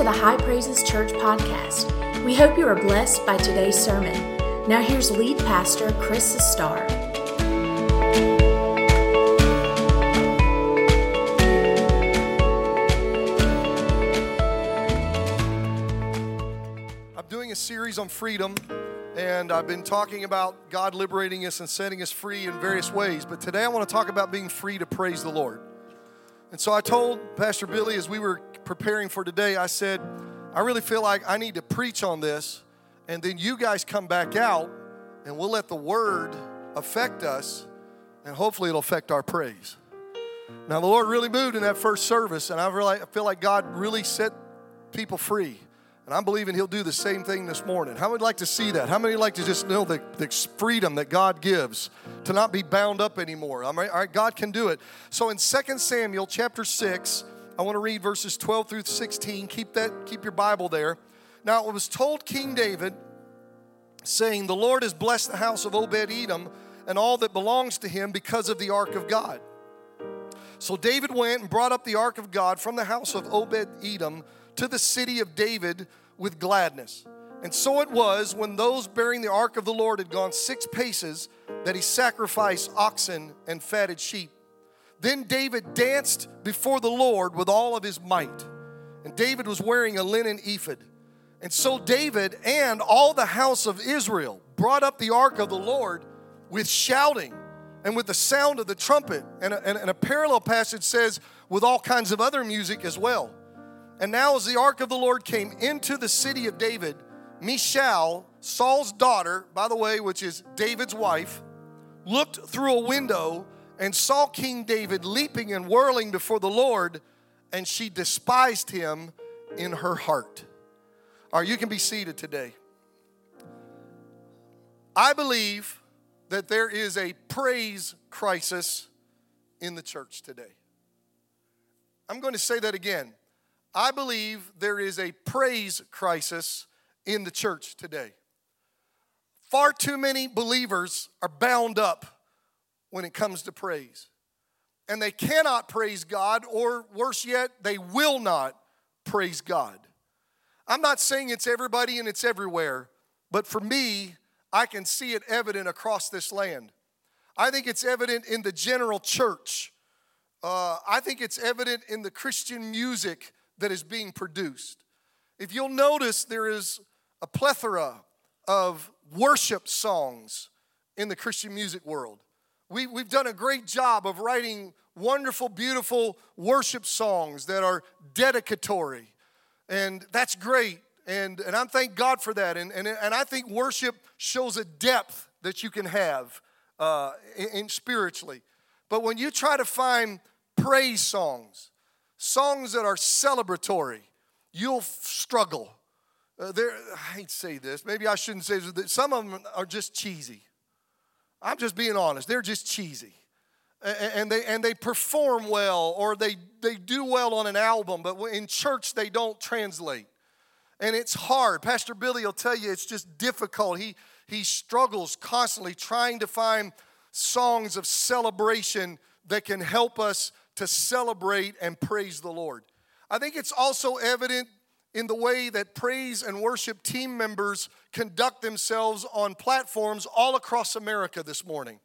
to the High Praises Church podcast. We hope you are blessed by today's sermon. Now, here's lead pastor Chris Sustar. I'm doing a series on freedom, and I've been talking about God liberating us and setting us free in various ways. But today I want to talk about being free to praise the Lord. And so I told Pastor Billy as we were preparing for today, I said, I really feel like I need to preach on this, and then you guys come back out, and we'll let the word affect us, and hopefully it'll affect our praise. Now, the Lord really moved in that first service, and I, really, I feel like God really set people free. And I'm believing He'll do the same thing this morning. How many like to see that? How many like to just know the, the freedom that God gives to not be bound up anymore? all right, God can do it. So in 2 Samuel chapter 6, I want to read verses 12 through 16. Keep that, keep your Bible there. Now it was told King David, saying, The Lord has blessed the house of Obed Edom and all that belongs to him because of the ark of God. So David went and brought up the ark of God from the house of Obed Edom to the city of David with gladness. And so it was when those bearing the ark of the Lord had gone six paces that he sacrificed oxen and fatted sheep. Then David danced before the Lord with all of his might. And David was wearing a linen ephod. And so David and all the house of Israel brought up the ark of the Lord with shouting and with the sound of the trumpet. And a, and, and a parallel passage says, with all kinds of other music as well. And now, as the ark of the Lord came into the city of David, Michal, Saul's daughter, by the way, which is David's wife, looked through a window and saw King David leaping and whirling before the Lord, and she despised him in her heart. Right, you can be seated today. I believe that there is a praise crisis in the church today. I'm going to say that again. I believe there is a praise crisis in the church today. Far too many believers are bound up when it comes to praise. And they cannot praise God, or worse yet, they will not praise God. I'm not saying it's everybody and it's everywhere, but for me, I can see it evident across this land. I think it's evident in the general church. Uh, I think it's evident in the Christian music that is being produced. If you'll notice, there is a plethora of worship songs in the Christian music world. We, we've done a great job of writing wonderful, beautiful worship songs that are dedicatory. And that's great. And, and I'm thank God for that. And, and, and I think worship shows a depth that you can have uh, in, in spiritually. But when you try to find praise songs, songs that are celebratory, you'll struggle. Uh, there, I hate to say this. Maybe I shouldn't say this. Some of them are just cheesy. I'm just being honest. They're just cheesy. And they, and they perform well or they, they do well on an album, but in church they don't translate. And it's hard. Pastor Billy will tell you it's just difficult. He, he struggles constantly trying to find songs of celebration that can help us to celebrate and praise the Lord. I think it's also evident in the way that praise and worship team members conduct themselves on platforms all across America this morning.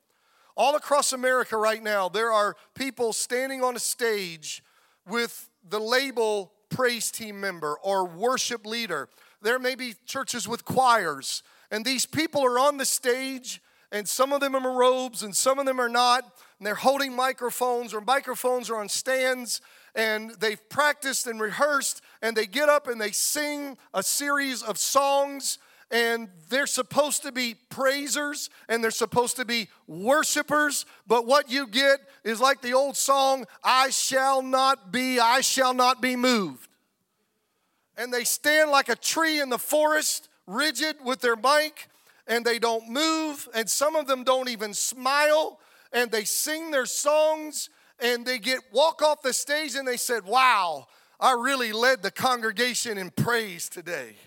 All across America right now, there are people standing on a stage with the label praise team member or worship leader. There may be churches with choirs, and these people are on the stage, and some of them are in robes and some of them are not and they're holding microphones or microphones are on stands and they've practiced and rehearsed and they get up and they sing a series of songs and they're supposed to be praisers and they're supposed to be worshipers but what you get is like the old song i shall not be i shall not be moved. And they stand like a tree in the forest rigid with their mic and they don't move and some of them don't even smile and they sing their songs and they get walk off the stage and they said, "Wow, I really led the congregation in praise today."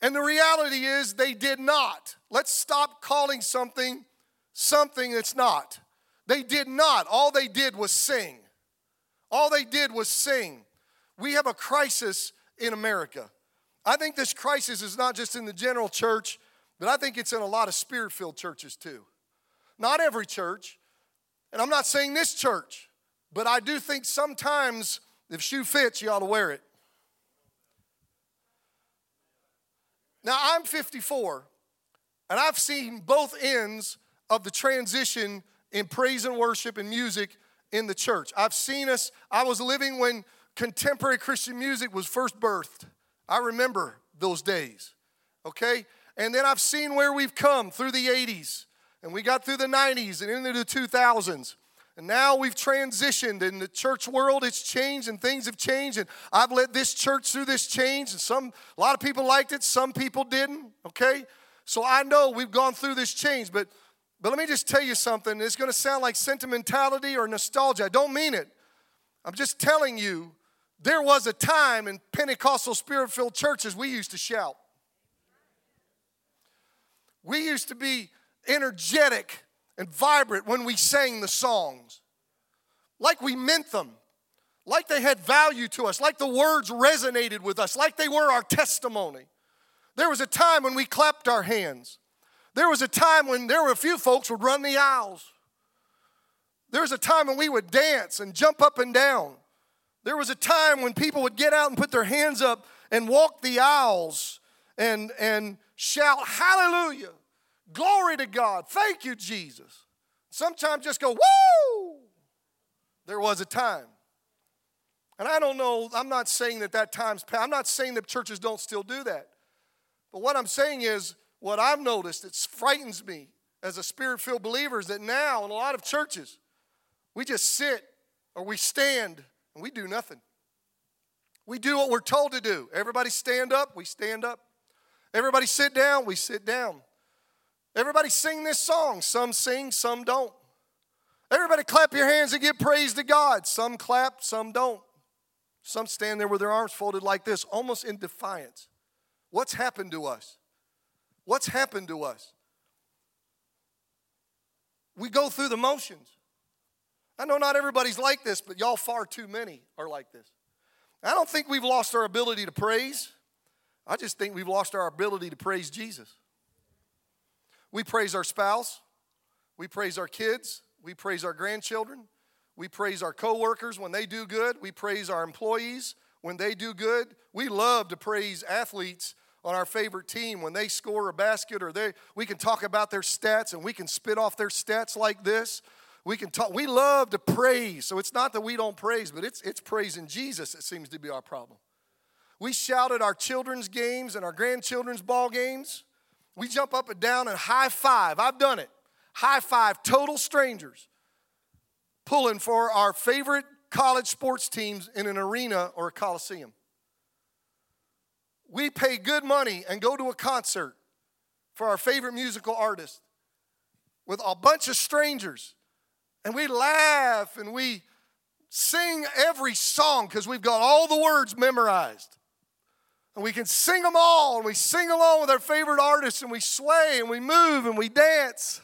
And the reality is they did not. Let's stop calling something something that's not. They did not. All they did was sing. All they did was sing. We have a crisis in America. I think this crisis is not just in the general church, but I think it's in a lot of spirit filled churches too. Not every church, and I'm not saying this church, but I do think sometimes if shoe fits, you ought to wear it. Now, I'm 54, and I've seen both ends of the transition in praise and worship and music in the church. I've seen us, I was living when contemporary Christian music was first birthed. I remember those days, okay? And then I've seen where we've come through the 80s, and we got through the 90s and into the 2000s. And now we've transitioned in the church world, it's changed and things have changed. And I've led this church through this change. And some a lot of people liked it, some people didn't. Okay? So I know we've gone through this change, but but let me just tell you something. It's gonna sound like sentimentality or nostalgia. I don't mean it. I'm just telling you, there was a time in Pentecostal spirit-filled churches we used to shout. We used to be energetic and vibrant when we sang the songs, like we meant them, like they had value to us, like the words resonated with us, like they were our testimony. There was a time when we clapped our hands. There was a time when there were a few folks would run the aisles. There was a time when we would dance and jump up and down. There was a time when people would get out and put their hands up and walk the aisles and, and shout, Hallelujah. Glory to God. Thank you, Jesus. Sometimes just go, woo! There was a time. And I don't know, I'm not saying that that time's past. I'm not saying that churches don't still do that. But what I'm saying is, what I've noticed, it frightens me as a spirit filled believer is that now in a lot of churches, we just sit or we stand and we do nothing. We do what we're told to do. Everybody stand up, we stand up. Everybody sit down, we sit down. Everybody sing this song. Some sing, some don't. Everybody clap your hands and give praise to God. Some clap, some don't. Some stand there with their arms folded like this, almost in defiance. What's happened to us? What's happened to us? We go through the motions. I know not everybody's like this, but y'all far too many are like this. I don't think we've lost our ability to praise. I just think we've lost our ability to praise Jesus. We praise our spouse, we praise our kids, we praise our grandchildren, we praise our coworkers when they do good, we praise our employees when they do good. We love to praise athletes on our favorite team when they score a basket or they we can talk about their stats and we can spit off their stats like this. We can talk we love to praise. So it's not that we don't praise, but it's it's praising Jesus that seems to be our problem. We shout at our children's games and our grandchildren's ball games. We jump up and down and high five. I've done it. High five total strangers pulling for our favorite college sports teams in an arena or a coliseum. We pay good money and go to a concert for our favorite musical artist with a bunch of strangers. And we laugh and we sing every song because we've got all the words memorized and we can sing them all, and we sing along with our favorite artists, and we sway, and we move, and we dance,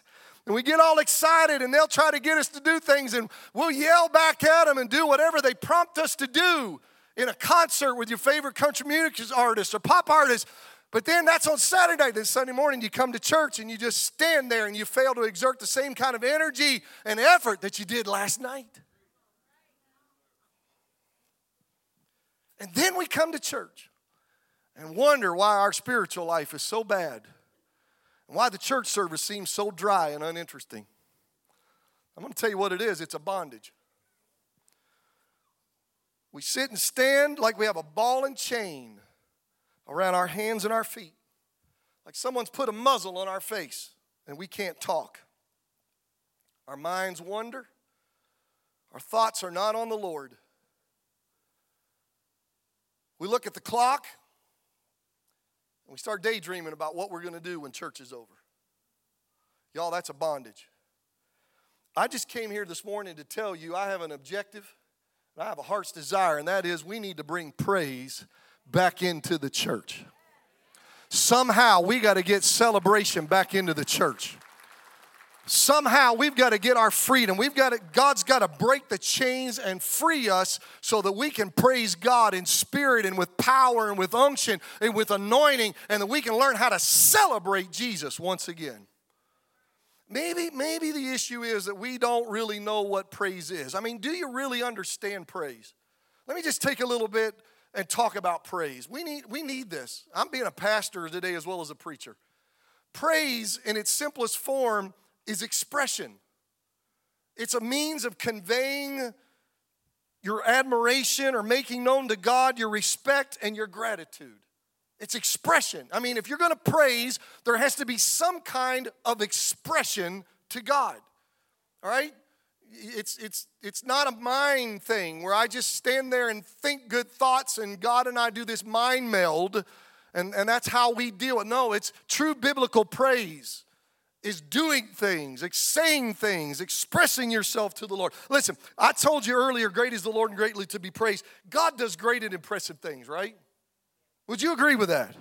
and we get all excited, and they'll try to get us to do things, and we'll yell back at them and do whatever they prompt us to do in a concert with your favorite country music artist or pop artist. But then that's on Saturday. Then Sunday morning, you come to church and you just stand there and you fail to exert the same kind of energy and effort that you did last night. And then we come to church and wonder why our spiritual life is so bad and why the church service seems so dry and uninteresting. I'm going to tell you what it is it's a bondage. We sit and stand like we have a ball and chain around our hands and our feet, like someone's put a muzzle on our face and we can't talk. Our minds wander, our thoughts are not on the Lord. We look at the clock we start daydreaming about what we're going to do when church is over. Y'all, that's a bondage. I just came here this morning to tell you I have an objective and I have a heart's desire, and that is we need to bring praise back into the church. Somehow we got to get celebration back into the church. Somehow we've got to get our freedom. We've got to, God's got to break the chains and free us so that we can praise God in spirit and with power and with unction and with anointing and that we can learn how to celebrate Jesus once again. Maybe, maybe the issue is that we don't really know what praise is. I mean, do you really understand praise? Let me just take a little bit and talk about praise. We need, we need this. I'm being a pastor today as well as a preacher. Praise, in its simplest form, is expression. It's a means of conveying your admiration or making known to God your respect and your gratitude. It's expression. I mean, if you're going to praise, there has to be some kind of expression to God. All right? It's, it's, it's not a mind thing where I just stand there and think good thoughts and God and I do this mind meld and, and that's how we deal with No, it's true biblical praise is doing things, saying things, expressing yourself to the Lord. Listen, I told you earlier, great is the Lord and greatly to be praised. God does great and impressive things, right? Would you agree with that?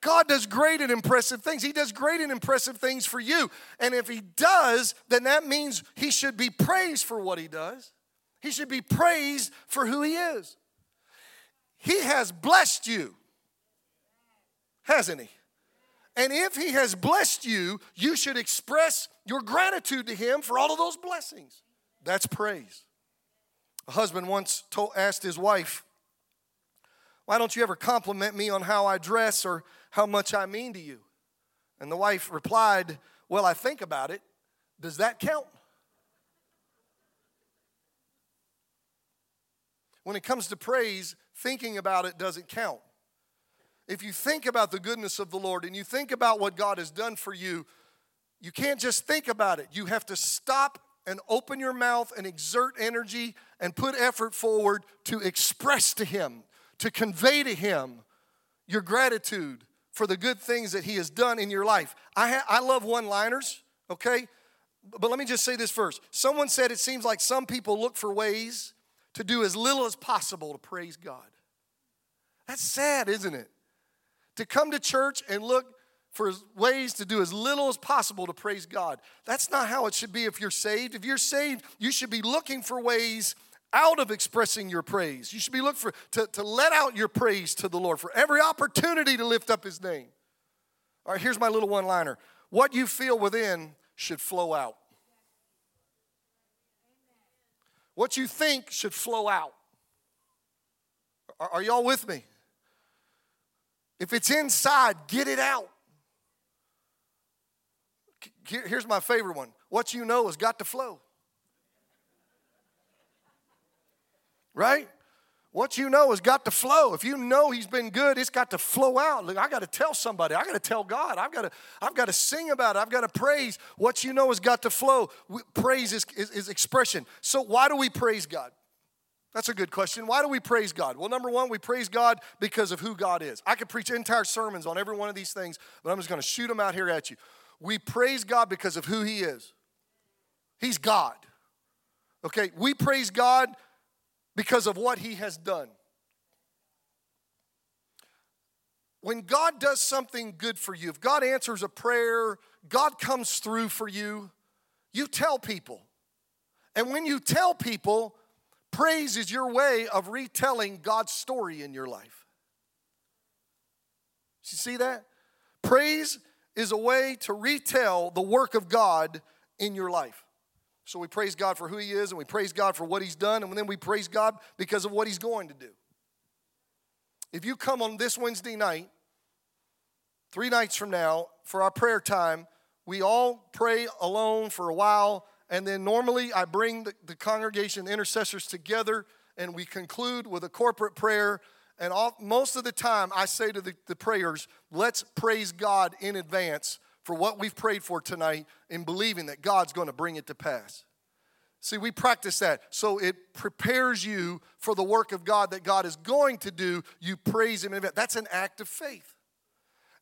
God does great and impressive things. He does great and impressive things for you. And if He does, then that means He should be praised for what He does. He should be praised for who He is. He has blessed you, hasn't He? And if He has blessed you, you should express your gratitude to Him for all of those blessings. That's praise. A husband once told, asked his wife, Why don't you ever compliment me on how I dress or how much I mean to you? And the wife replied, Well, I think about it. Does that count? When it comes to praise, thinking about it doesn't count if you think about the goodness of the Lord and you think about what God has done for you, you can't just think about it. You have to stop and open your mouth and exert energy and put effort forward to express to Him, to convey to Him your gratitude for the good things that He has done in your life. I, ha- I love one liners, okay? But let me just say this first. Someone said it seems like some people look for ways to do as little as possible to praise God. That's sad, isn't it? To come to church and look for ways to do as little as possible to praise God. That's not how it should be if you're saved. If you're saved, you should be looking for ways out of expressing your praise. You should be looking for to, to let out your praise to the Lord for every opportunity to lift up his name. All right, here's my little one-liner. What you feel within should flow out. What you think should flow out. Are, are y'all with me? If it's inside, get it out. Here's my favorite one what you know has got to flow. Right? What you know has got to flow. If you know he's been good, it's got to flow out. Look, I got to tell somebody. I got to tell God. I've got to, I've got to sing about it. I've got to praise. What you know has got to flow. Praise is, is, is expression. So why do we praise God? That's a good question. Why do we praise God? Well, number one, we praise God because of who God is. I could preach entire sermons on every one of these things, but I'm just going to shoot them out here at you. We praise God because of who He is. He's God. Okay, we praise God because of what He has done. When God does something good for you, if God answers a prayer, God comes through for you, you tell people. And when you tell people, Praise is your way of retelling God's story in your life. You see that? Praise is a way to retell the work of God in your life. So we praise God for who He is, and we praise God for what He's done, and then we praise God because of what He's going to do. If you come on this Wednesday night, three nights from now, for our prayer time, we all pray alone for a while and then normally I bring the, the congregation, intercessors together, and we conclude with a corporate prayer. And all, most of the time, I say to the, the prayers, let's praise God in advance for what we've prayed for tonight in believing that God's going to bring it to pass. See, we practice that. So it prepares you for the work of God that God is going to do. You praise Him in advance. That's an act of faith.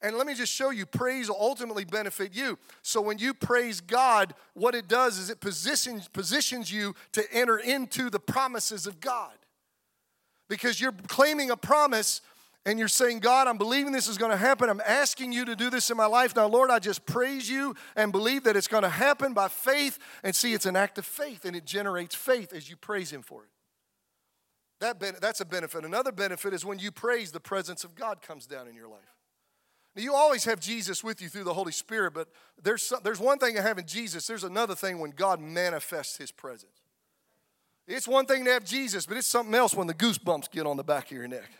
And let me just show you, praise will ultimately benefit you. So when you praise God, what it does is it positions, positions you to enter into the promises of God. Because you're claiming a promise and you're saying, God, I'm believing this is going to happen. I'm asking you to do this in my life. Now, Lord, I just praise you and believe that it's going to happen by faith. And see, it's an act of faith, and it generates faith as you praise Him for it. That that's a benefit. Another benefit is when you praise, the presence of God comes down in your life. Now, you always have Jesus with you through the Holy Spirit, but there's, some, there's one thing of having Jesus, there's another thing when God manifests His presence. It's one thing to have Jesus, but it's something else when the goosebumps get on the back of your neck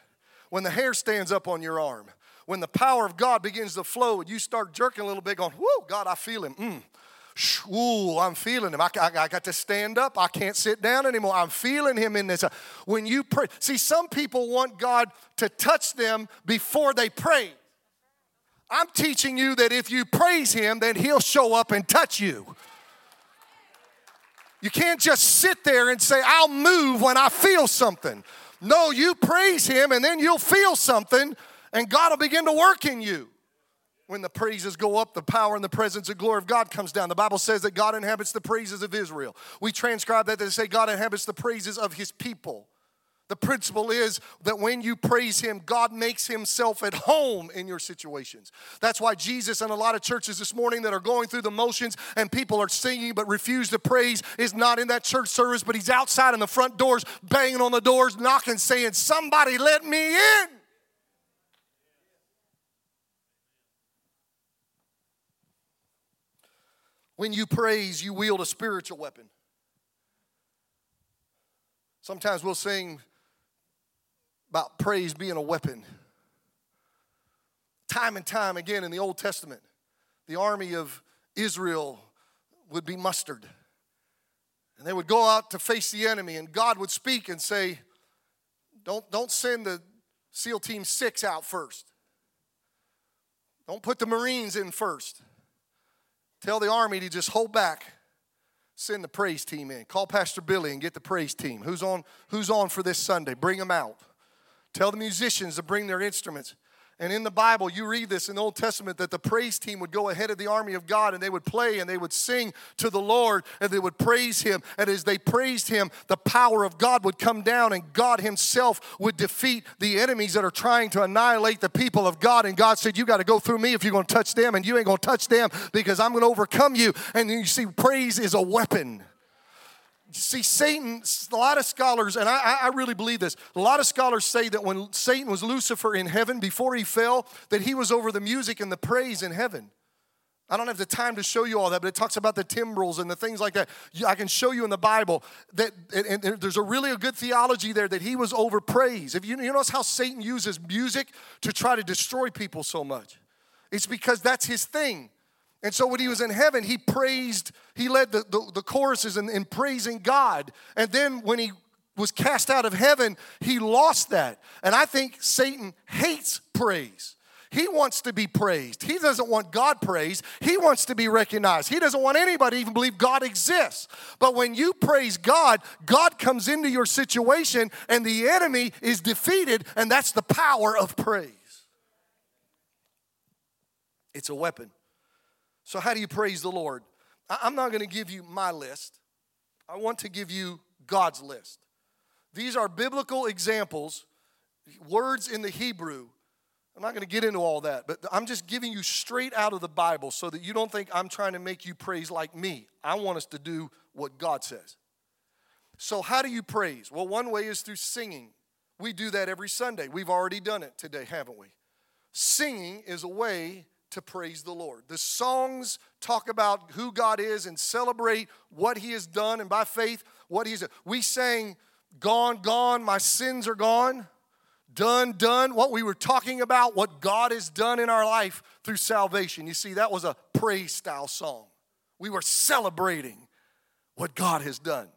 when the hair stands up on your arm, when the power of God begins to flow and you start jerking a little bit, going, Whoa, God, I feel Him. Mm. Ooh, I'm feeling him. I, I, I, got to stand up. I can't sit down anymore. I'm feeling him in this. When you pray, see, some people want God to touch them before they pray. I'm teaching you that if you praise him, then he'll show up and touch you. You can't just sit there and say, I'll move when I feel something. No, you praise Him and then you'll feel something and God will begin to work in you. When the praises go up, the power and the presence and glory of God comes down. The Bible says that God inhabits the praises of Israel. We transcribe that to say God inhabits the praises of His people. The principle is that when you praise Him, God makes Himself at home in your situations. That's why Jesus and a lot of churches this morning that are going through the motions and people are singing but refuse to praise is not in that church service, but He's outside in the front doors, banging on the doors, knocking, saying, Somebody let me in. When you praise, you wield a spiritual weapon. Sometimes we'll sing about praise being a weapon. Time and time again in the Old Testament, the army of Israel would be mustered. And they would go out to face the enemy, and God would speak and say, Don't, don't send the SEAL Team 6 out first. Don't put the Marines in first. Tell the army to just hold back. Send the praise team in. Call Pastor Billy and get the praise team. Who's on, who's on for this Sunday? Bring them out. Tell the musicians to bring their instruments. And in the Bible, you read this in the Old Testament that the praise team would go ahead of the army of God and they would play and they would sing to the Lord and they would praise Him. And as they praised Him, the power of God would come down and God Himself would defeat the enemies that are trying to annihilate the people of God. And God said, You got to go through me if you're going to touch them, and you ain't going to touch them because I'm going to overcome you. And you see, praise is a weapon. See, Satan, a lot of scholars, and I, I, really believe this, a lot of scholars say that when Satan was Lucifer in heaven before he fell, that he was over the music and the praise in heaven. I don't have the time to show you all that, but it talks about the timbrels and the things like that. I can show you in the Bible that, and there's a really a good theology there that he was over praise. If you, you notice how Satan uses music to try to destroy people so much, it's because that's his thing. And so when he was in heaven, he praised, he led the, the, the choruses in, in praising God. And then when he was cast out of heaven, he lost that. And I think Satan hates praise. He wants to be praised. He doesn't want God praised. He wants to be recognized. He doesn't want anybody to even believe God exists. But when you praise God, God comes into your situation and the enemy is defeated, and that's the power of praise. It's a weapon. So, how do you praise the Lord? I'm not going to give you my list. I want to give you God's list. These are biblical examples, words in the Hebrew. I'm not going to get into all that, but I'm just giving you straight out of the Bible so that you don't think I'm trying to make you praise like me. I want us to do what God says. So, how do you praise? Well, one way is through singing. We do that every Sunday. We've already done it today, haven't we? Singing is a way to praise the Lord. The songs talk about who God is and celebrate what He has done, and by faith, what He's. done. We sang, Gone, gone, my sins are gone. Done, done. What we were talking about, what God has done in our life through salvation. You see, that was a praise style song. We were celebrating what God has done.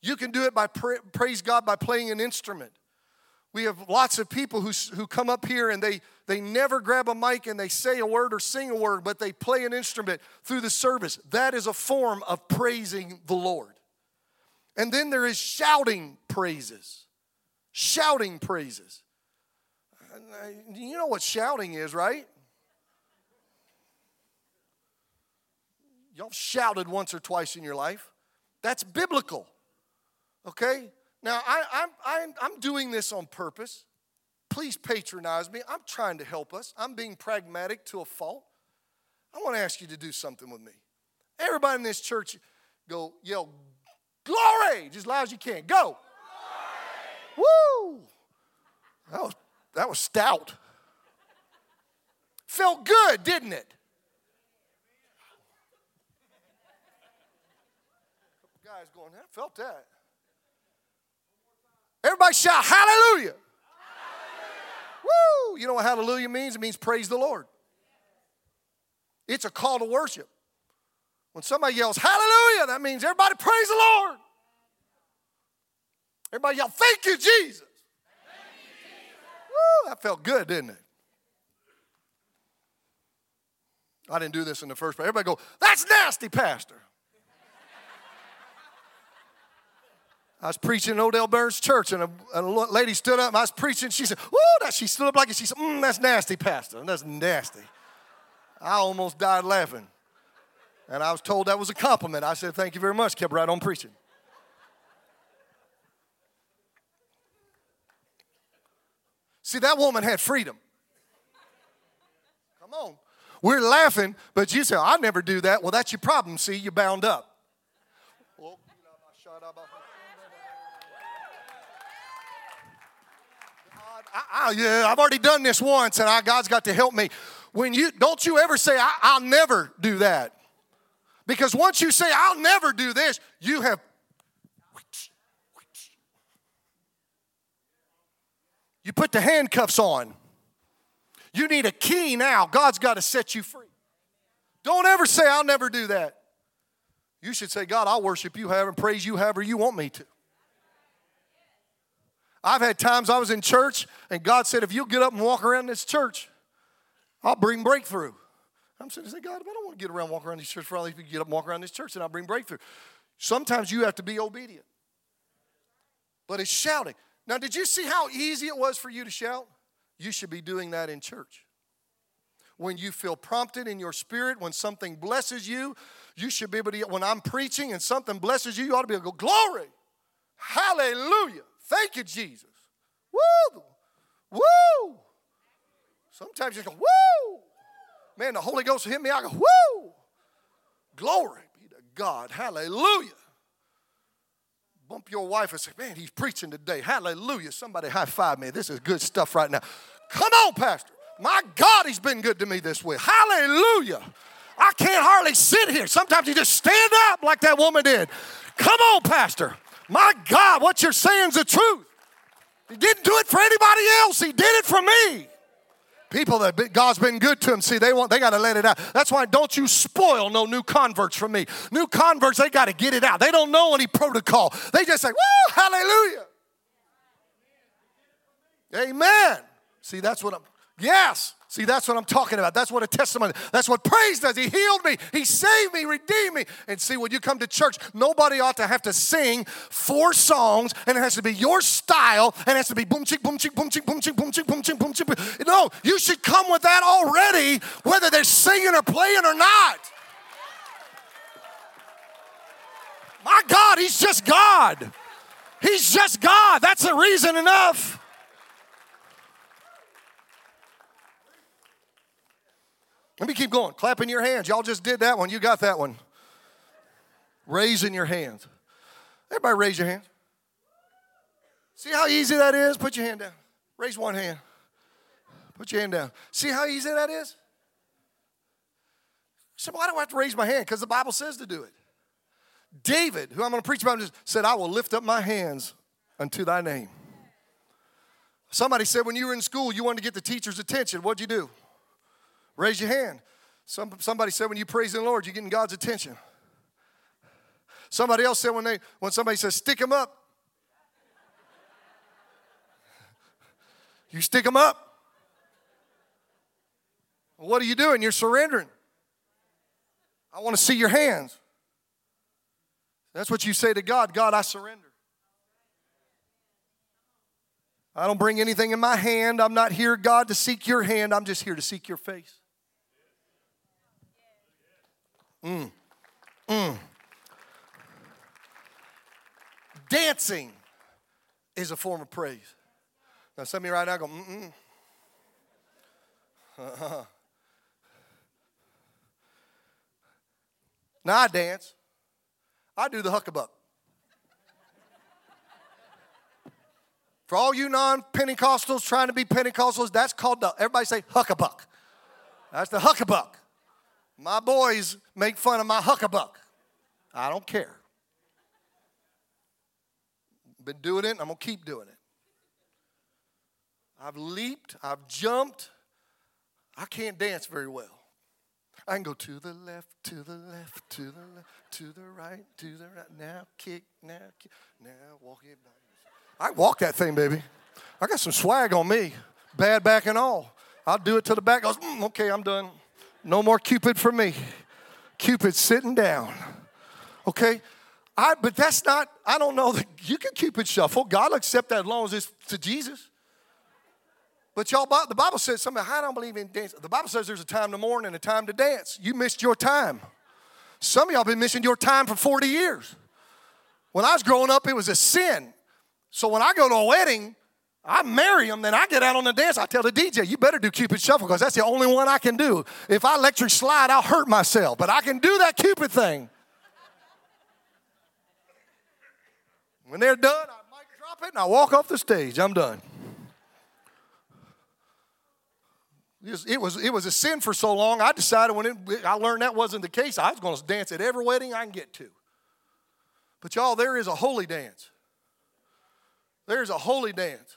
You can do it by pra- praise God by playing an instrument. We have lots of people who, who come up here and they, they never grab a mic and they say a word or sing a word, but they play an instrument through the service. That is a form of praising the Lord. And then there is shouting praises. Shouting praises. Uh, you know what shouting is, right? Y'all shouted once or twice in your life. That's biblical. Okay? Now, I, I'm, I'm, I'm doing this on purpose. Please patronize me. I'm trying to help us. I'm being pragmatic to a fault. I want to ask you to do something with me. Everybody in this church, go yell, glory, just as loud as you can. Go. Glory. Woo! That was, that was stout. Felt good, didn't it? Guys going, I felt that. Everybody shout hallelujah. You know what hallelujah means? It means praise the Lord. It's a call to worship. When somebody yells hallelujah, that means everybody praise the Lord. Everybody yell, thank you, Jesus. Thank you, Jesus. Woo, that felt good, didn't it? I didn't do this in the first place. Everybody go, that's nasty, Pastor. I was preaching in Odell Burns Church, and a, a, lady stood up, and I was preaching. She said, Whoa, that she stood up like it. She said, mm, That's nasty, Pastor. That's nasty. I almost died laughing. And I was told that was a compliment. I said, Thank you very much. Kept right on preaching. See, that woman had freedom. Come on. We're laughing, but you say, I never do that. Well, that's your problem. See, you're bound up. I, I, yeah, I've already done this once, and I, God's got to help me. When you don't you ever say, I, I'll never do that. Because once you say, I'll never do this, you have You put the handcuffs on. You need a key now. God's got to set you free. Don't ever say, I'll never do that. You should say, God, I'll worship you however and praise you however you want me to. I've had times I was in church and God said, if you'll get up and walk around this church, I'll bring breakthrough. I'm sitting there God, I don't want to get around, walk around this church for all these people. Get up and walk around this church and I'll bring breakthrough. Sometimes you have to be obedient. But it's shouting. Now, did you see how easy it was for you to shout? You should be doing that in church. When you feel prompted in your spirit, when something blesses you, you should be able to, when I'm preaching and something blesses you, you ought to be able to go, Glory, hallelujah. Thank you, Jesus. Woo! Woo! Sometimes you go, Woo! Man, the Holy Ghost hit me. I go, Woo! Glory be to God. Hallelujah. Bump your wife and say, Man, he's preaching today. Hallelujah. Somebody high five me. This is good stuff right now. Come on, Pastor. My God, he's been good to me this week. Hallelujah. I can't hardly sit here. Sometimes you just stand up like that woman did. Come on, Pastor. My God, what you're saying is the truth. He didn't do it for anybody else, He did it for me. People that God's been good to them, see, they want they got to let it out. That's why don't you spoil no new converts from me. New converts, they got to get it out. They don't know any protocol. They just say, "Woo, hallelujah." Amen. See, that's what I'm. Yes. See, that's what I'm talking about. That's what a testimony, that's what praise does. He healed me, He saved me, redeemed me. And see, when you come to church, nobody ought to have to sing four songs, and it has to be your style, and it has to be boom chick, boom chick, boom chick, boom chick, boom chick, boom chick, boom chick. No, you should come with that already, whether they're singing or playing or not. My God, He's just God. He's just God. That's a reason enough. Let me keep going. Clapping your hands. Y'all just did that one. You got that one. Raising your hands. Everybody raise your hands. See how easy that is? Put your hand down. Raise one hand. Put your hand down. See how easy that is? So why do I have to raise my hand? Because the Bible says to do it. David, who I'm going to preach about, said, I will lift up my hands unto thy name. Somebody said when you were in school, you wanted to get the teacher's attention. What'd you do? Raise your hand. Some, somebody said when you praise the Lord, you're getting God's attention. Somebody else said when they when somebody says stick them up, you stick them up. What are you doing? You're surrendering. I want to see your hands. That's what you say to God God, I surrender. I don't bring anything in my hand. I'm not here, God, to seek your hand. I'm just here to seek your face. Mm. Mm. Dancing is a form of praise. Now, some of you right now go, mm-mm. Uh-huh. Now I dance. I do the huckabuck. For all you non Pentecostals trying to be Pentecostals, that's called the, everybody say huckabuck. That's the huckabuck. My boys make fun of my huckabuck. I don't care. Been doing it, I'm gonna keep doing it. I've leaped, I've jumped. I can't dance very well. I can go to the left, to the left, to the left, to the right, to the right. Now kick, now kick, now walk it back. I walk that thing, baby. I got some swag on me, bad back and all. I'll do it to the back. Goes, mm, okay, I'm done. No more Cupid for me. Cupid sitting down. Okay? I, but that's not, I don't know that you can Cupid shuffle. God will accept that as long as it's to Jesus. But y'all, the Bible says something, I don't believe in dance. The Bible says there's a time to mourn and a time to dance. You missed your time. Some of y'all been missing your time for 40 years. When I was growing up, it was a sin. So when I go to a wedding, I marry them, then I get out on the dance. I tell the DJ, you better do Cupid Shuffle because that's the only one I can do. If I electric slide, I'll hurt myself, but I can do that Cupid thing. When they're done, I might drop it and I walk off the stage. I'm done. It was, it was a sin for so long, I decided when it, I learned that wasn't the case, I was going to dance at every wedding I can get to. But y'all, there is a holy dance. There's a holy dance.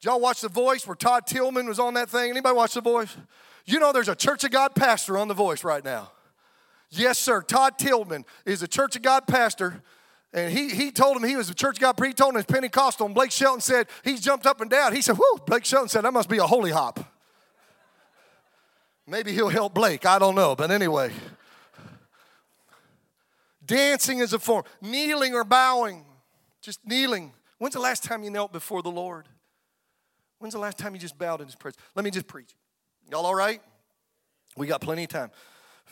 Did y'all watch The Voice where Todd Tilghman was on that thing? Anybody watch The Voice? You know there's a Church of God pastor on The Voice right now. Yes, sir. Todd Tilghman is a Church of God pastor. And he, he told him he was a church of God, he told him Pentecostal. And Blake Shelton said, he jumped up and down. He said, Whoa, Blake Shelton said, that must be a holy hop. Maybe he'll help Blake, I don't know. But anyway, dancing is a form, kneeling or bowing, just kneeling. When's the last time you knelt before the Lord? When's the last time you just bowed in his presence? Let me just preach. Y'all all right? We got plenty of time.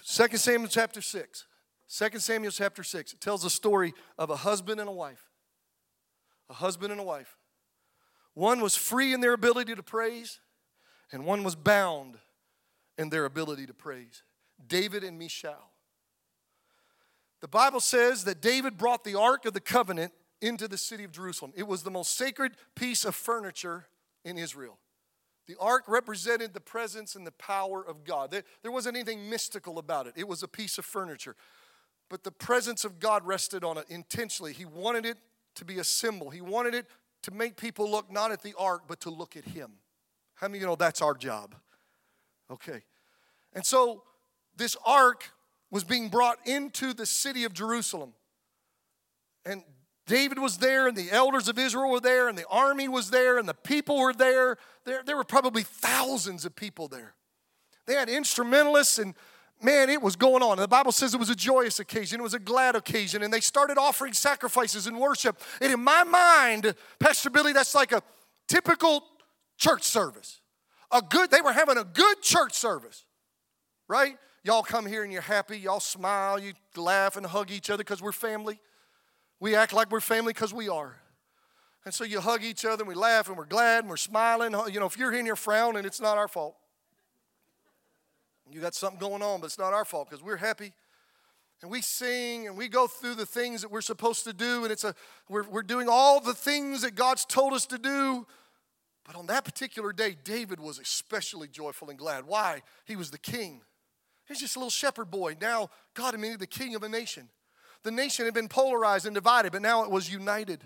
2 Samuel chapter 6. 2 Samuel chapter 6. It tells the story of a husband and a wife. A husband and a wife. One was free in their ability to praise, and one was bound in their ability to praise. David and Michal. The Bible says that David brought the Ark of the Covenant into the city of Jerusalem. It was the most sacred piece of furniture in Israel. The ark represented the presence and the power of God. There, wasn't anything mystical about it, it was a piece of furniture. But the presence of God rested on it intentionally. He wanted it to be a symbol, He wanted it to make people look not at the ark, but to look at Him. How many you know that's our job? Okay. And so this ark was being brought into the city of Jerusalem. And David was there, and the elders of Israel were there, and the army was there, and the people were there. There, there were probably thousands of people there. They had instrumentalists, and man, it was going on. The Bible says it was a joyous occasion, it was a glad occasion, and they started offering sacrifices and worship. And in my mind, Pastor Billy, that's like a typical church service. A good, they were having a good church service, right? Y'all come here and you're happy, y'all smile, you laugh and hug each other because we're family. We act like we're family because we are. And so you hug each other and we laugh and we're glad and we're smiling. You know, if you're in here frowning, it's not our fault. You got something going on, but it's not our fault because we're happy. And we sing and we go through the things that we're supposed to do, and it's a we're, we're doing all the things that God's told us to do. But on that particular day, David was especially joyful and glad. Why? He was the king. He's just a little shepherd boy. Now God made him the king of a nation. The nation had been polarized and divided, but now it was united.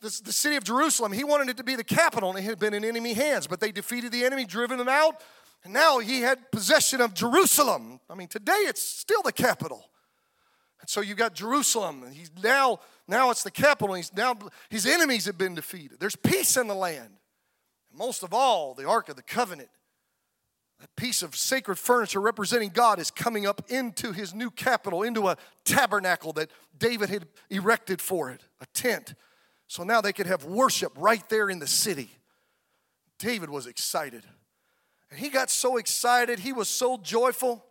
The, the city of Jerusalem, he wanted it to be the capital, and it had been in enemy hands, but they defeated the enemy, driven them out, and now he had possession of Jerusalem. I mean, today it's still the capital. And so you've got Jerusalem, and he's now, now it's the capital, and he's now his enemies have been defeated. There's peace in the land. And most of all, the Ark of the Covenant that piece of sacred furniture representing God is coming up into his new capital, into a tabernacle that David had erected for it, a tent. So now they could have worship right there in the city. David was excited. And he got so excited, he was so joyful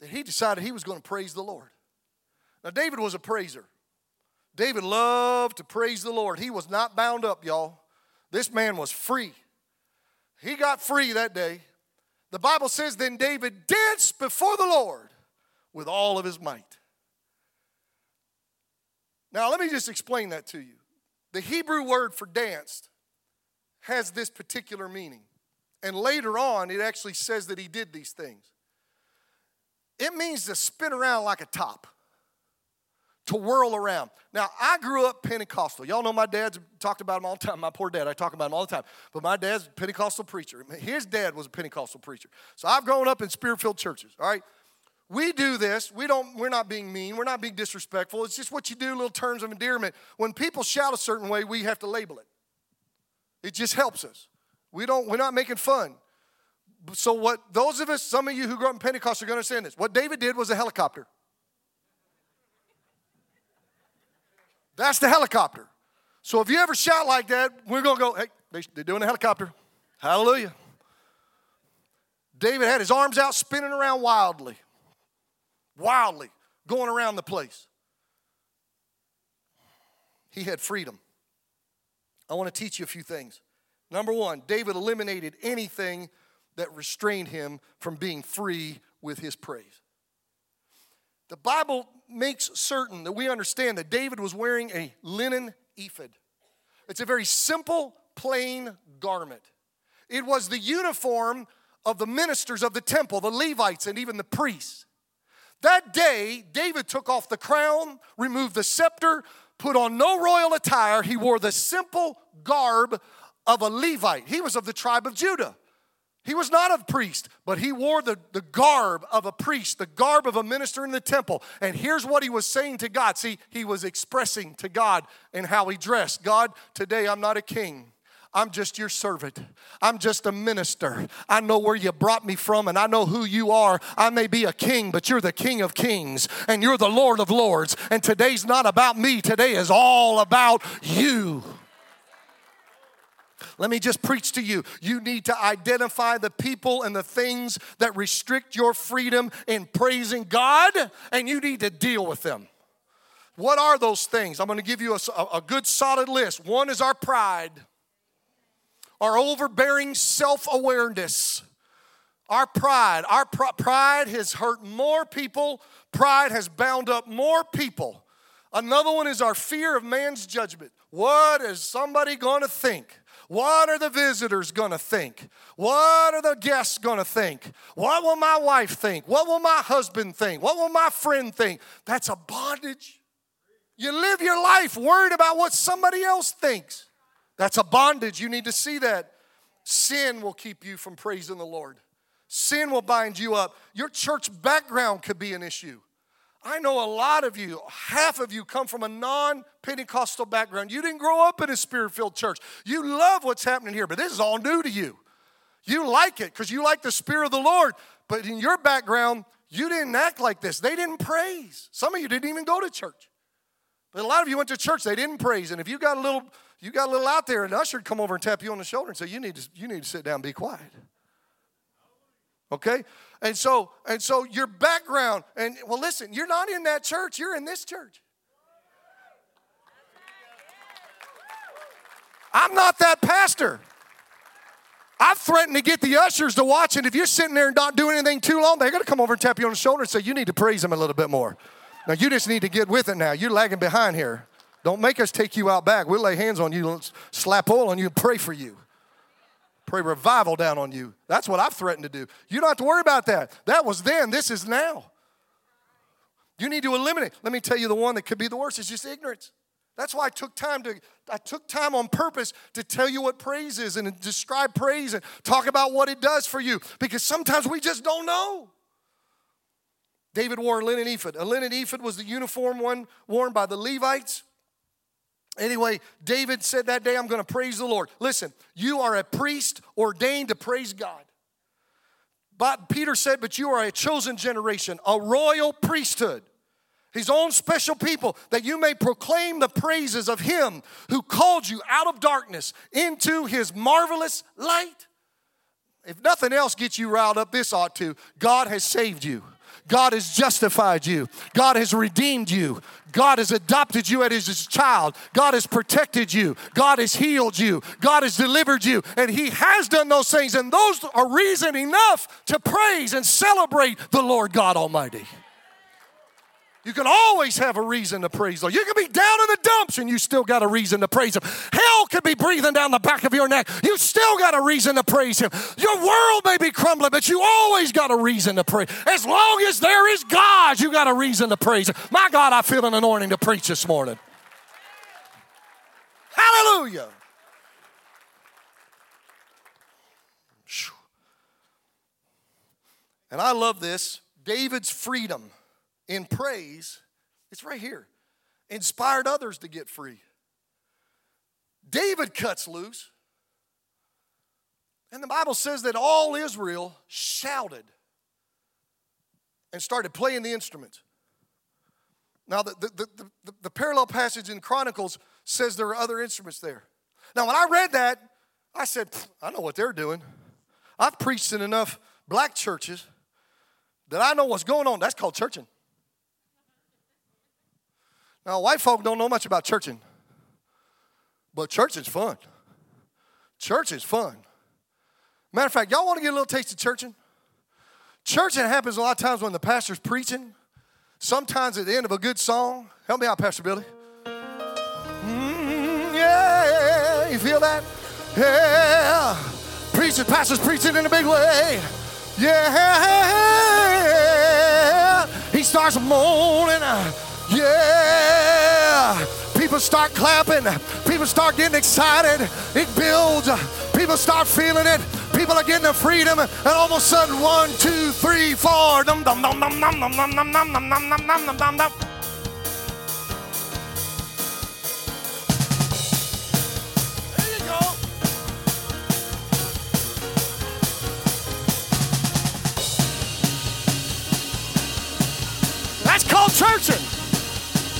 that he decided he was going to praise the Lord. Now, David was a praiser. David loved to praise the Lord. He was not bound up, y'all. This man was free. He got free that day. The Bible says, Then David danced before the Lord with all of his might. Now, let me just explain that to you. The Hebrew word for danced has this particular meaning. And later on, it actually says that he did these things. It means to spin around like a top, to whirl around. Now, I grew up Pentecostal. Y'all know my dad's talked about him all the time. My poor dad, I talk about him all the time. But my dad's a Pentecostal preacher. His dad was a Pentecostal preacher. So I've grown up in spirit filled churches, all right? We do this. We don't, we're not being mean. We're not being disrespectful. It's just what you do, little terms of endearment. When people shout a certain way, we have to label it. It just helps us. We don't, we're not making fun. So, what those of us, some of you who grew up in Pentecost are going to understand this. What David did was a helicopter. That's the helicopter. So, if you ever shout like that, we're going to go, hey, they're doing a helicopter. Hallelujah. David had his arms out, spinning around wildly, wildly, going around the place. He had freedom. I want to teach you a few things. Number one, David eliminated anything that restrained him from being free with his praise. The Bible makes certain that we understand that David was wearing a linen ephod. It's a very simple, plain garment. It was the uniform of the ministers of the temple, the Levites, and even the priests. That day, David took off the crown, removed the scepter, put on no royal attire. He wore the simple garb of a Levite. He was of the tribe of Judah. He was not a priest, but he wore the, the garb of a priest, the garb of a minister in the temple. And here's what he was saying to God. See, he was expressing to God in how he dressed God, today I'm not a king. I'm just your servant. I'm just a minister. I know where you brought me from and I know who you are. I may be a king, but you're the king of kings and you're the Lord of lords. And today's not about me, today is all about you. Let me just preach to you. You need to identify the people and the things that restrict your freedom in praising God, and you need to deal with them. What are those things? I'm going to give you a, a good solid list. One is our pride, our overbearing self awareness. Our pride, our pr- pride has hurt more people, pride has bound up more people. Another one is our fear of man's judgment. What is somebody going to think? What are the visitors going to think? What are the guests going to think? What will my wife think? What will my husband think? What will my friend think? That's a bondage. You live your life worried about what somebody else thinks. That's a bondage. You need to see that. Sin will keep you from praising the Lord. Sin will bind you up. Your church background could be an issue. I know a lot of you, half of you come from a non Pentecostal background. You didn't grow up in a spirit filled church. You love what's happening here, but this is all new to you. You like it because you like the Spirit of the Lord, but in your background, you didn't act like this. They didn't praise. Some of you didn't even go to church. But a lot of you went to church, they didn't praise. And if you got a little, you got a little out there, an usher would come over and tap you on the shoulder and say, You need to, you need to sit down be quiet. Okay? And so, and so your background, and well, listen, you're not in that church, you're in this church. I'm not that pastor. I've threatened to get the ushers to watch, and if you're sitting there and not doing anything too long, they're gonna come over and tap you on the shoulder and say, You need to praise him a little bit more. Now, you just need to get with it now. You're lagging behind here. Don't make us take you out back. We'll lay hands on you, slap oil on you, and pray for you. Pray revival down on you. That's what I've threatened to do. You don't have to worry about that. That was then, this is now. You need to eliminate. Let me tell you the one that could be the worst is just ignorance. That's why I took time to I took time on purpose to tell you what praise is and describe praise and talk about what it does for you because sometimes we just don't know. David wore a linen ephod. A linen ephod was the uniform one worn by the Levites. Anyway, David said that day, I'm going to praise the Lord. Listen, you are a priest ordained to praise God. But Peter said, But you are a chosen generation, a royal priesthood, his own special people, that you may proclaim the praises of him who called you out of darkness into his marvelous light. If nothing else gets you riled up, this ought to. God has saved you. God has justified you. God has redeemed you. God has adopted you as his child. God has protected you. God has healed you. God has delivered you. And he has done those things. And those are reason enough to praise and celebrate the Lord God Almighty. You can always have a reason to praise Lord. You can be down in the dumps and you still got a reason to praise Him. Hell could be breathing down the back of your neck. You still got a reason to praise Him. Your world may be crumbling, but you always got a reason to praise. As long as there is God, you got a reason to praise Him. My God, I feel an anointing to preach this morning. Hallelujah. And I love this David's freedom in praise, it's right here. Inspired others to get free. David cuts loose. And the Bible says that all Israel shouted and started playing the instruments. Now, the, the, the, the, parallel passage in Chronicles says there are other instruments there. Now, when I read that, I said, I know what they're doing. I've preached in enough black churches that I know what's going on. That's called churching. Now, white folk don't know much about churching, but church is fun. Church is fun. Matter of fact, y'all want to get a little taste of churching? Churching happens a lot of times when the pastor's preaching. Sometimes at the end of a good song. Help me out, Pastor Billy. Mm, yeah, you feel that? Yeah. Preaching, pastor's preaching in a big way. Yeah. He starts moaning. Yeah! People start clapping. People start getting excited. It builds. People start feeling it. People are getting the freedom. And all of a sudden, one, two, three, four. Dum dum dum dum dum dum dum dum dum dum dum dum dum.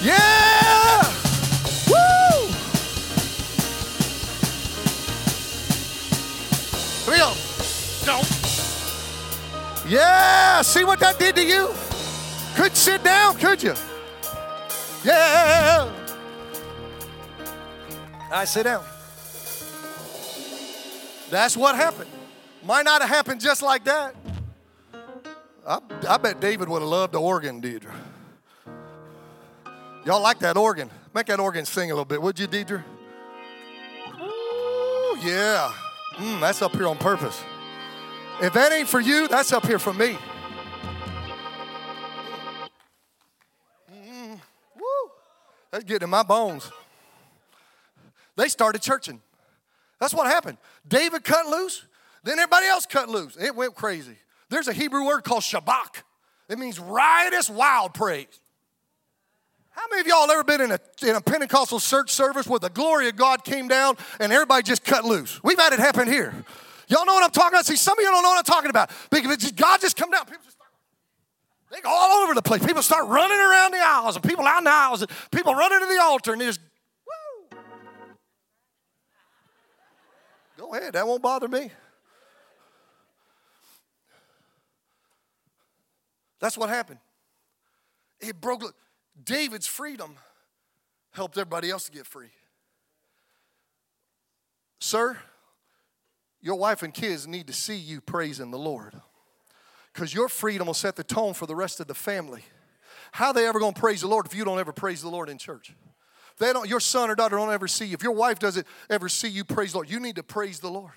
Yeah! Woo! Real. No. Yeah, see what that did to you? Couldn't sit down, could you? Yeah. I sit down. That's what happened. Might not have happened just like that. I, I bet David would have loved the organ, Deidre. Y'all like that organ? Make that organ sing a little bit, would you, Deidre? Ooh, yeah. Mm, that's up here on purpose. If that ain't for you, that's up here for me. Mm, woo. That's getting in my bones. They started churching. That's what happened. David cut loose, then everybody else cut loose. It went crazy. There's a Hebrew word called shabach. It means riotous, wild praise. How many of y'all ever been in a, in a Pentecostal church service where the glory of God came down and everybody just cut loose? We've had it happen here. Y'all know what I'm talking about? See, some of y'all don't know what I'm talking about. Because God just come down, people just start, they go all over the place. People start running around the aisles and people out in the aisles and people running to the altar and they just, woo. Go ahead, that won't bother me. That's what happened. It broke. David's freedom helped everybody else to get free. Sir, your wife and kids need to see you praising the Lord because your freedom will set the tone for the rest of the family. How are they ever going to praise the Lord if you don't ever praise the Lord in church? They don't, your son or daughter don't ever see you. If your wife doesn't ever see you praise the Lord, you need to praise the Lord.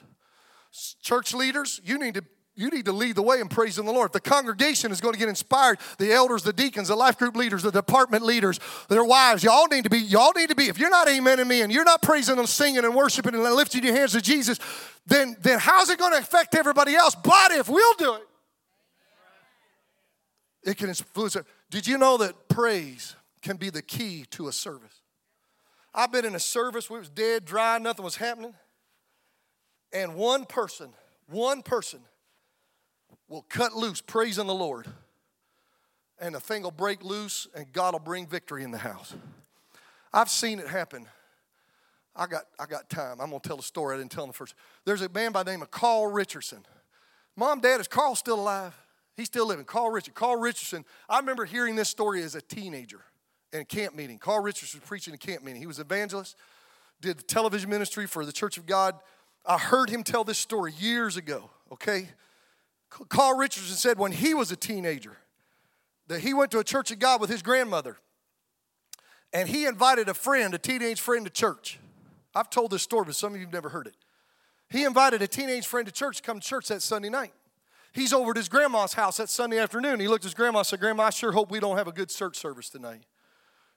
Church leaders, you need to you need to lead the way in praising the Lord. If the congregation is going to get inspired, the elders, the deacons, the life group leaders, the department leaders, their wives, y'all need to be, y'all need to be, if you're not amening me and you're not praising and singing and worshiping and lifting your hands to Jesus, then, then how's it going to affect everybody else? But if we'll do it, it can influence it. Did you know that praise can be the key to a service? I've been in a service where it was dead, dry, nothing was happening. And one person, one person will cut loose praising the Lord. And the thing will break loose and God will bring victory in the house. I've seen it happen. I got, I got time. I'm going to tell a story. I didn't tell in the first. There's a man by the name of Carl Richardson. Mom, Dad, is Carl still alive? He's still living. Carl Richardson. Carl Richardson, I remember hearing this story as a teenager in a camp meeting. Carl Richardson was preaching in a camp meeting. He was evangelist, did television ministry for the Church of God. I heard him tell this story years ago, okay? Carl Richardson said when he was a teenager that he went to a Church of God with his grandmother and he invited a friend, a teenage friend, to church. I've told this story, but some of you have never heard it. He invited a teenage friend to church to come to church that Sunday night. He's over at his grandma's house that Sunday afternoon. He looked at his grandma and said, Grandma, I sure hope we don't have a good church service tonight.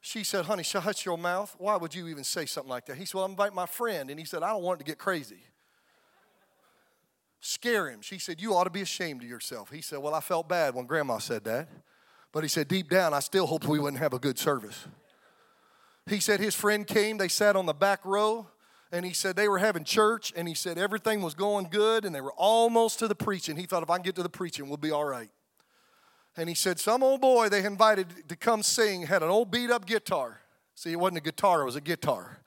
She said, Honey, shut your mouth. Why would you even say something like that? He said, Well, I'm inviting my friend. And he said, I don't want it to get crazy. Scare him. She said, You ought to be ashamed of yourself. He said, Well, I felt bad when grandma said that. But he said, Deep down, I still hoped we wouldn't have a good service. He said his friend came, they sat on the back row and he said they were having church and he said everything was going good and they were almost to the preaching. He thought if I can get to the preaching, we'll be all right. And he said some old boy they invited to come sing had an old beat up guitar. See, it wasn't a guitar, it was a guitar.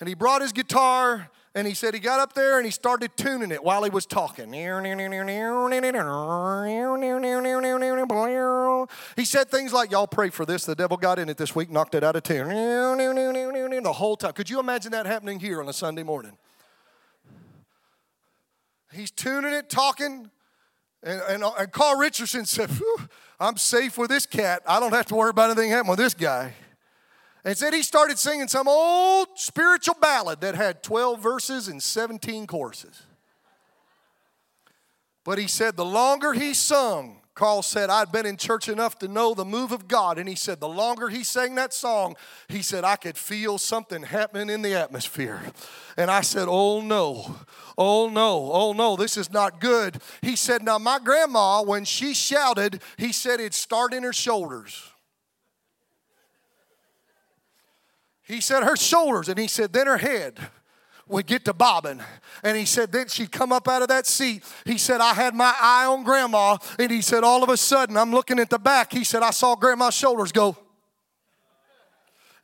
And he brought his guitar and he said he got up there and he started tuning it while he was talking. He said things like, Y'all pray for this. The devil got in it this week, knocked it out of tune. The whole time. Could you imagine that happening here on a Sunday morning? He's tuning it, talking. And, and, and Carl Richardson said, I'm safe with this cat. I don't have to worry about anything happening with this guy. And said he started singing some old spiritual ballad that had 12 verses and 17 choruses. But he said the longer he sung, Carl said, I'd been in church enough to know the move of God. And he said, the longer he sang that song, he said, I could feel something happening in the atmosphere. And I said, Oh no, oh no, oh no, this is not good. He said, Now, my grandma, when she shouted, he said it started in her shoulders. He said her shoulders, and he said then her head would get to bobbing. And he said, then she'd come up out of that seat. He said, I had my eye on grandma. And he said, all of a sudden, I'm looking at the back. He said, I saw grandma's shoulders go.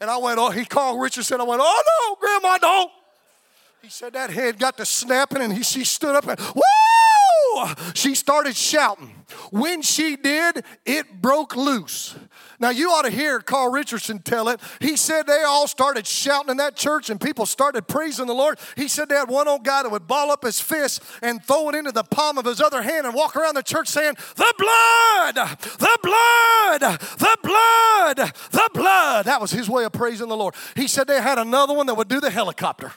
And I went, oh, he called Richardson. I went, oh no, grandma, don't. He said that head got to snapping and he, she stood up and, She started shouting. When she did, it broke loose. Now, you ought to hear Carl Richardson tell it. He said they all started shouting in that church and people started praising the Lord. He said they had one old guy that would ball up his fist and throw it into the palm of his other hand and walk around the church saying, The blood, the blood, the blood, the blood. That was his way of praising the Lord. He said they had another one that would do the helicopter.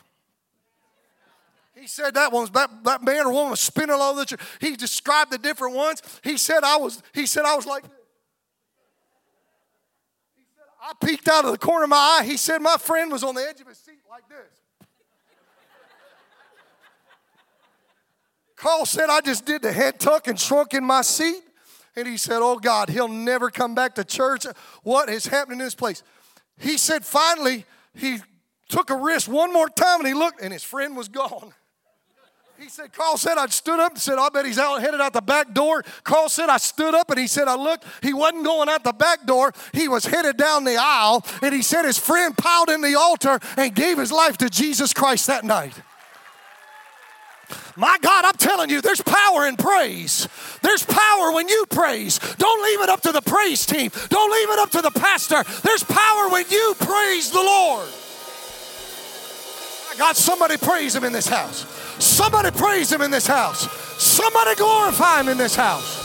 He said that one was, that, that man or woman was spinning all the church. He described the different ones. He said I was, he said I was like. He said I peeked out of the corner of my eye. He said my friend was on the edge of his seat like this. Carl said I just did the head tuck and shrunk in my seat. And he said, Oh God, he'll never come back to church. What is happening in this place? He said, finally, he took a risk one more time and he looked, and his friend was gone. He said, Carl said, I stood up and said, I bet he's out headed out the back door. Carl said, I stood up and he said, I looked. He wasn't going out the back door. He was headed down the aisle. And he said his friend piled in the altar and gave his life to Jesus Christ that night. My God, I'm telling you, there's power in praise. There's power when you praise. Don't leave it up to the praise team. Don't leave it up to the pastor. There's power when you praise the Lord. My God, somebody praise him in this house. Somebody praise him in this house. Somebody glorify him in this house.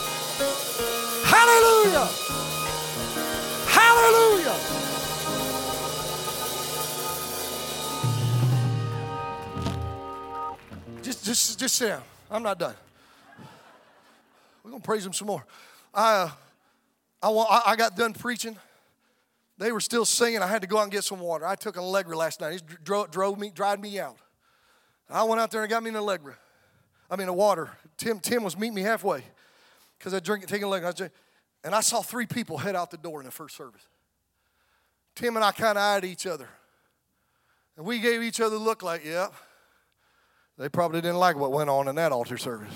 Hallelujah. Hallelujah. Just, just, just sit down. I'm not done. We're gonna praise him some more. I, uh, I, want, I got done preaching. They were still singing. I had to go out and get some water. I took an Allegra last night. It drove, drove me, dried me out. I went out there and got me an Allegra. I mean, a water. Tim, Tim was meeting me halfway because I drink, taking Allegra. I and I saw three people head out the door in the first service. Tim and I kind of eyed each other. And we gave each other a look like, yeah, they probably didn't like what went on in that altar service.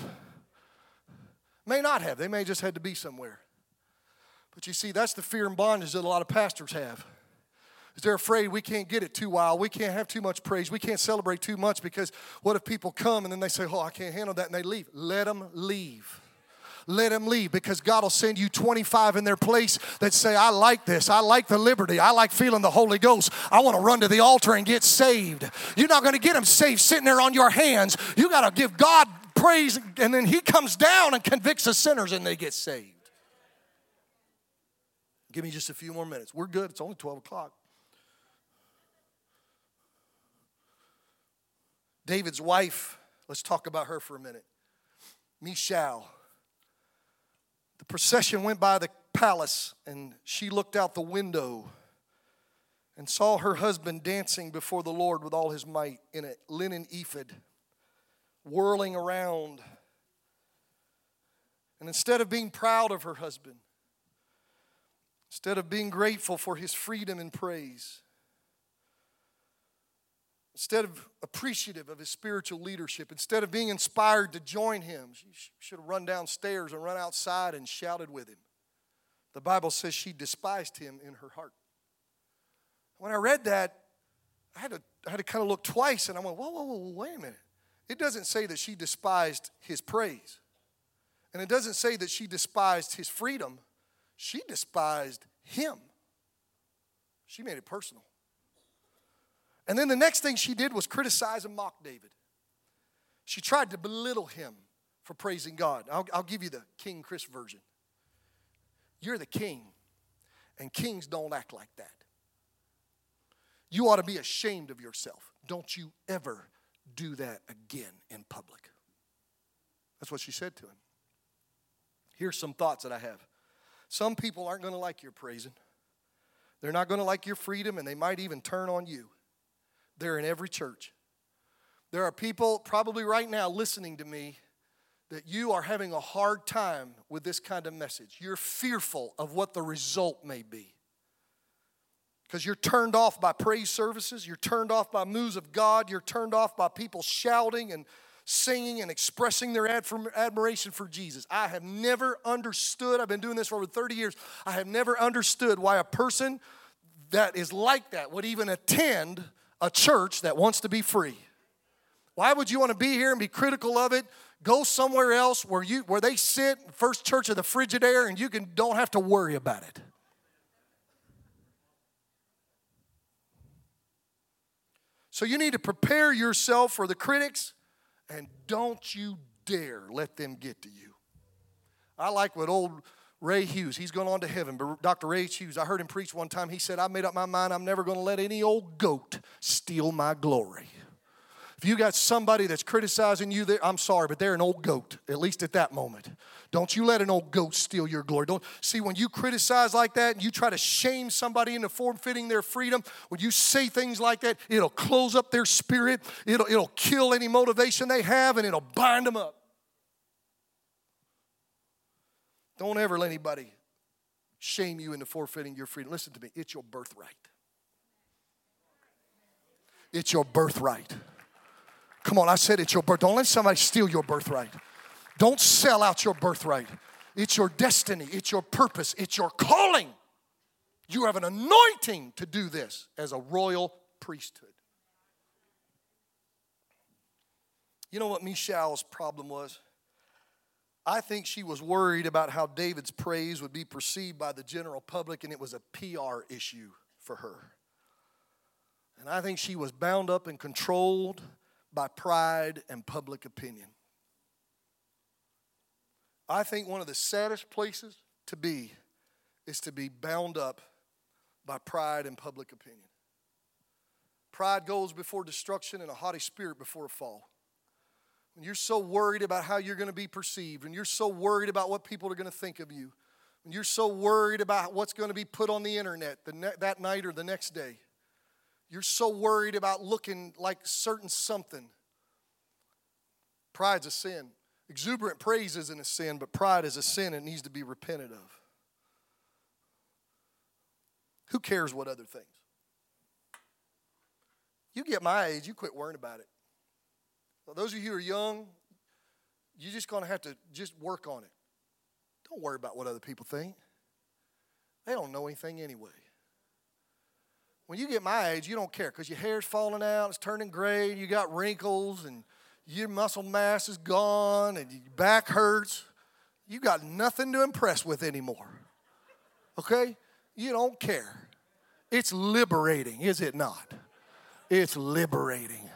May not have. They may just had to be somewhere. But you see, that's the fear and bondage that a lot of pastors have they're afraid we can't get it too wild. We can't have too much praise. We can't celebrate too much because what if people come and then they say, Oh, I can't handle that, and they leave? Let them leave. let them leave because God will send you 25 in their place that say, I like this. I like the liberty. I like feeling the Holy Ghost. I want to run to the altar and get saved. You're not going to get them saved sitting there on your hands. You got to give God praise, and then He comes down and convicts the sinners and they get saved. Give me just a few more minutes. We're good. It's only 12 o'clock. David's wife, let's talk about her for a minute. Michal. The procession went by the palace, and she looked out the window and saw her husband dancing before the Lord with all his might in a linen ephod, whirling around. And instead of being proud of her husband, instead of being grateful for his freedom and praise, instead of appreciative of his spiritual leadership, instead of being inspired to join him, she should have run downstairs and run outside and shouted with him. The Bible says she despised him in her heart. When I read that, I had to, I had to kind of look twice and I went, whoa, whoa, whoa, wait a minute. It doesn't say that she despised his praise. And it doesn't say that she despised his freedom. She despised him. She made it personal. And then the next thing she did was criticize and mock David. She tried to belittle him for praising God. I'll, I'll give you the King Chris version. You're the king, and kings don't act like that. You ought to be ashamed of yourself. Don't you ever do that again in public. That's what she said to him. Here's some thoughts that I have. Some people aren't going to like your praising. They're not going to like your freedom, and they might even turn on you. They're in every church. There are people probably right now listening to me that you are having a hard time with this kind of message. You're fearful of what the result may be. Because you're turned off by praise services, you're turned off by moves of God, you're turned off by people shouting and singing and expressing their admiration for Jesus. I have never understood, I've been doing this for over 30 years, I have never understood why a person that is like that would even attend a church that wants to be free. Why would you want to be here and be critical of it? Go somewhere else where you where they sit, first church of the frigid air, and you can don't have to worry about it. So you need to prepare yourself for the critics, and don't you dare let them get to you. I like what old Ray Hughes, he's gone on to heaven, but Dr. Ray Hughes, I heard him preach one time. He said, I made up my mind I'm never going to let any old goat steal my glory. If you got somebody that's criticizing you, I'm sorry, but they're an old goat, at least at that moment. Don't you let an old goat steal your glory. Don't see when you criticize like that and you try to shame somebody into forfeiting their freedom, when you say things like that, it'll close up their spirit, it'll, it'll kill any motivation they have, and it'll bind them up. Don't ever let anybody shame you into forfeiting your freedom. Listen to me, it's your birthright. It's your birthright. Come on, I said it's your birth. Don't let somebody steal your birthright. Don't sell out your birthright. It's your destiny, it's your purpose, it's your calling. You have an anointing to do this as a royal priesthood. You know what Michal's problem was? I think she was worried about how David's praise would be perceived by the general public, and it was a PR issue for her. And I think she was bound up and controlled by pride and public opinion. I think one of the saddest places to be is to be bound up by pride and public opinion. Pride goes before destruction, and a haughty spirit before a fall when you're so worried about how you're going to be perceived, when you're so worried about what people are going to think of you, when you're so worried about what's going to be put on the internet the ne- that night or the next day, you're so worried about looking like certain something. Pride's a sin. Exuberant praise isn't a sin, but pride is a sin and needs to be repented of. Who cares what other things? You get my age, you quit worrying about it. Those of you who are young, you're just going to have to just work on it. Don't worry about what other people think. They don't know anything anyway. When you get my age, you don't care because your hair's falling out, it's turning gray, you got wrinkles, and your muscle mass is gone, and your back hurts. you got nothing to impress with anymore. Okay? You don't care. It's liberating, is it not? It's liberating.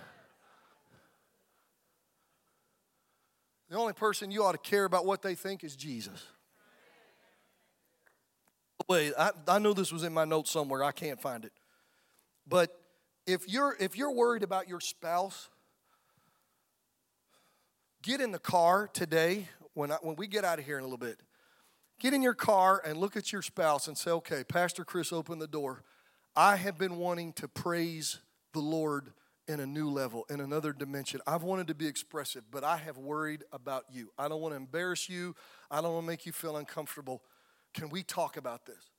The only person you ought to care about what they think is Jesus. Wait, I, I know this was in my notes somewhere. I can't find it. But if you're if you're worried about your spouse, get in the car today when I, when we get out of here in a little bit. Get in your car and look at your spouse and say, "Okay, Pastor Chris, open the door. I have been wanting to praise the Lord in a new level, in another dimension. I've wanted to be expressive, but I have worried about you. I don't want to embarrass you. I don't want to make you feel uncomfortable. Can we talk about this?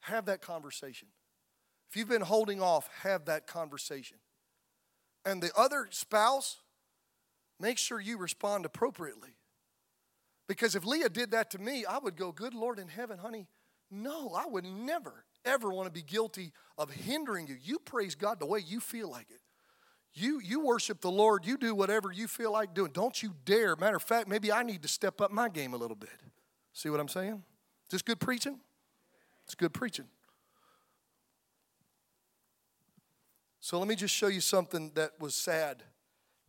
Have that conversation. If you've been holding off, have that conversation. And the other spouse, make sure you respond appropriately. Because if Leah did that to me, I would go, Good Lord in heaven, honey, no, I would never, ever want to be guilty of hindering you. You praise God the way you feel like it. You, you worship the Lord, you do whatever you feel like doing. Don't you dare. Matter of fact, maybe I need to step up my game a little bit. See what I'm saying? Is this good preaching? It's good preaching. So let me just show you something that was sad.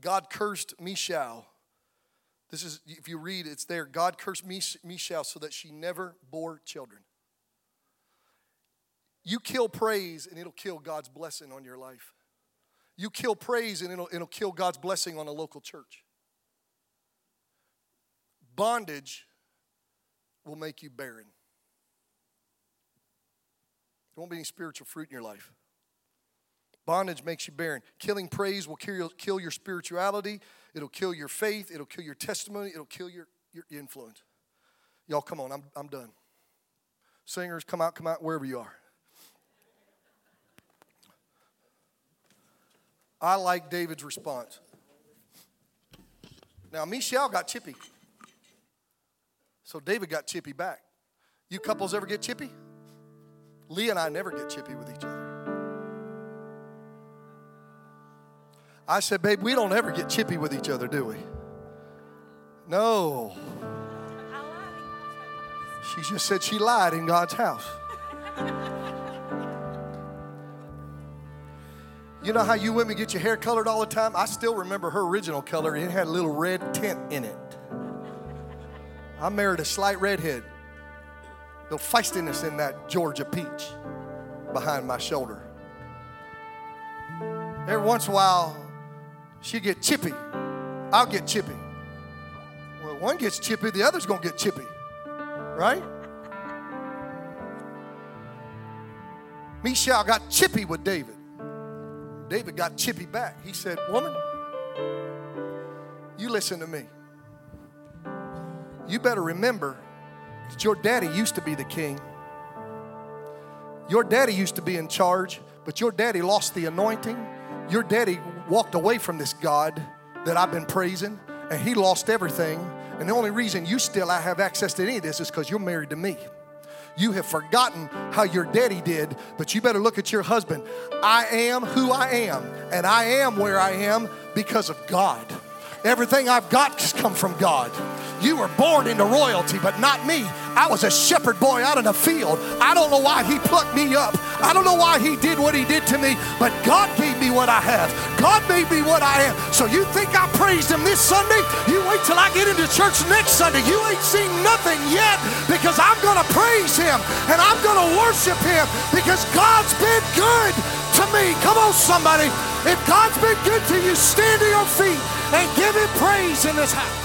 God cursed Michal. This is, if you read, it's there. God cursed Michal so that she never bore children. You kill praise and it'll kill God's blessing on your life. You kill praise and it'll, it'll kill God's blessing on a local church. Bondage will make you barren. There won't be any spiritual fruit in your life. Bondage makes you barren. Killing praise will kill, your spirituality. It'll kill your faith. It'll kill your testimony. It'll kill your, your influence. Y'all, come on. I'm, I'm done. Singers, come out, come out, wherever you are. I like David's response. Now, Michelle got chippy. So David got chippy back. You couples ever get chippy? Lee and I never get chippy with each other. I said, babe, we don't ever get chippy with each other, do we? No. She just said she lied in God's house. You know how you women get your hair colored all the time? I still remember her original color. It had a little red tint in it. I married a slight redhead. The feistiness in that Georgia peach behind my shoulder. Every once in a while, she'd get chippy. I'll get chippy. Well, one gets chippy, the other's gonna get chippy. Right? Michelle got chippy with David. David got chippy back. He said, Woman, you listen to me. You better remember that your daddy used to be the king. Your daddy used to be in charge, but your daddy lost the anointing. Your daddy walked away from this God that I've been praising, and he lost everything. And the only reason you still I have access to any of this is because you're married to me. You have forgotten how your daddy did, but you better look at your husband. I am who I am, and I am where I am because of God. Everything I've got has come from God. You were born into royalty, but not me. I was a shepherd boy out in the field. I don't know why he plucked me up. I don't know why he did what he did to me, but God gave me what I have. God made me what I am. So you think I praised him this Sunday? You wait till I get into church next Sunday. You ain't seen nothing yet because I'm going to praise him and I'm going to worship him because God's been good to me. Come on, somebody. If God's been good to you, stand to your feet and give him praise in this house.